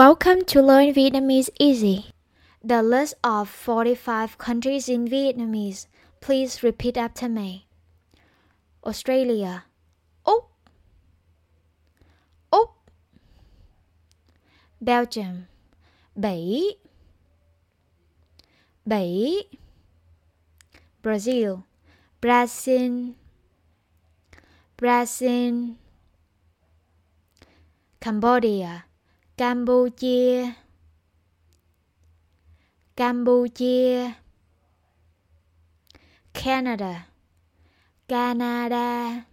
Welcome to Learn Vietnamese Easy. The list of 45 countries in Vietnamese. Please repeat after me. Australia. Úc. Úc. Belgium. Bỉ. Bỉ. Brazil. Brazil. Brazil. Cambodia. Campuchia. Campuchia. Canada. Canada.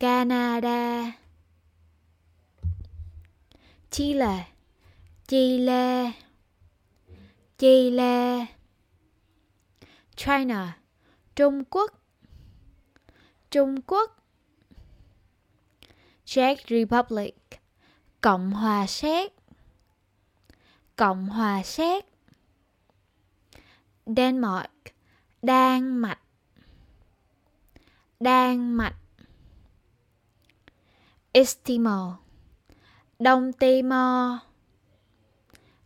Canada. Chile. Chile. Chile. China. Trung Quốc. Trung Quốc. Czech Republic. Cộng hòa Séc. Cộng hòa Séc. Denmark. Đan Mạch. Đan Mạch. Estimor Đông Timor.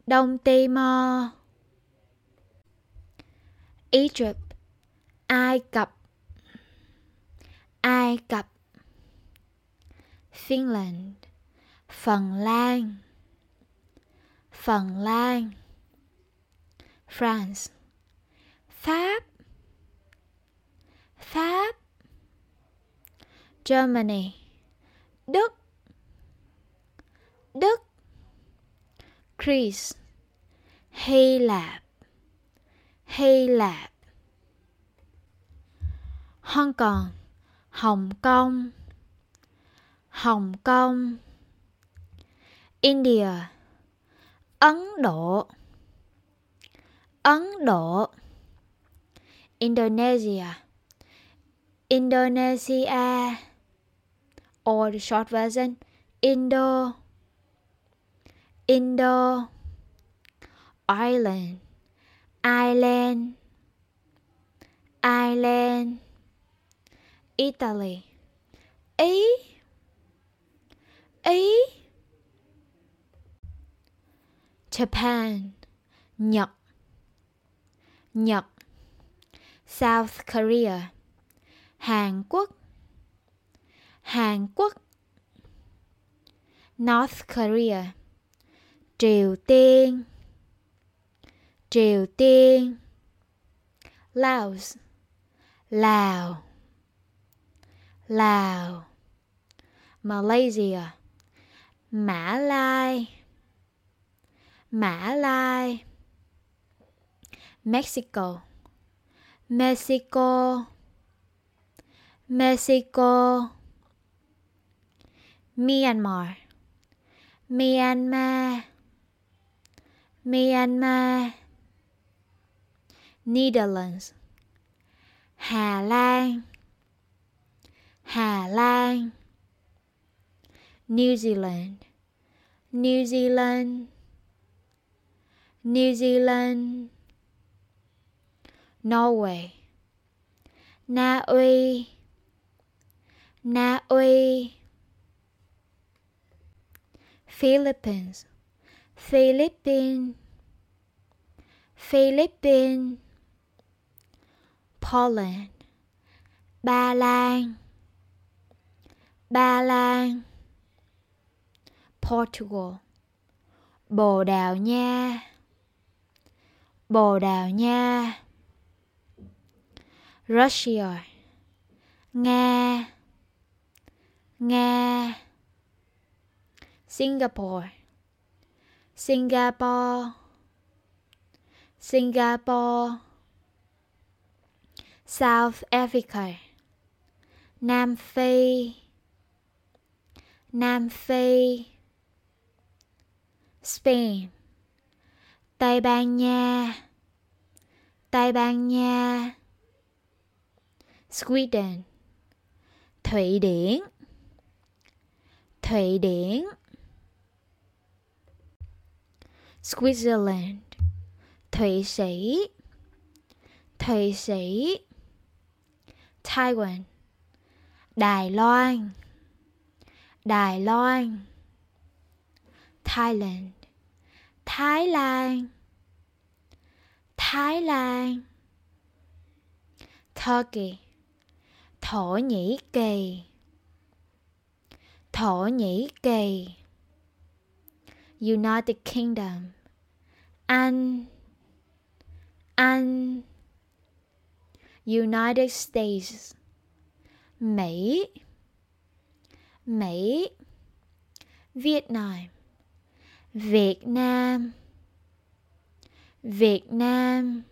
Đông Timor. Egypt. Ai Cập. Ai Cập. Finland. Phần Lan. Phần Lan. France. Pháp. Pháp. Germany. Đức. Đức. Greece. Hy Lạp. Hy Lạp. Hong Kong. Hồng Kông. Hồng Kông. India. Ấn Độ. Ấn Độ. Indonesia. Indonesia. Or the short version, Indo. Indo. Ireland. Ireland. Ireland. Italy. Ý. Ý. Japan. Nhật. Nhật. South Korea. Hàn Quốc. Hàn Quốc. North Korea. Triều Tiên. Triều Tiên. Laos. Lào. Lào. Malaysia. Mã Lai. Mã Lai. Mexico. Mexico. Mexico. Myanmar. Myanmar. Myanmar. Netherlands. Hà Lan. Hà Lan. New Zealand. New Zealand. New Zealand. Norway. Na Uy Na Uy Philippines. Philippines. Philippines. Poland. Ba Lan Ba Lan Portugal. Bồ Đào Nha. Bồ Đào Nha. Russia. Nga. Nga. Singapore. Singapore. Singapore. South Africa. Nam Phi. Nam Phi. Spain. Tây Ban Nha. Tây Ban Nha. Sweden. Thụy Điển. Thụy Điển. Switzerland. Thụy Sĩ. Thụy Sĩ. Taiwan. Đài Loan. Đài Loan. Thailand. Thái Lan. Thái Lan. Turkey. Thổ Nhĩ Kỳ. Thổ Nhĩ Kỳ. United Kingdom. Anh. Anh. United States. Mỹ. Mỹ. Việt Nam Việt Nam. Việt Nam.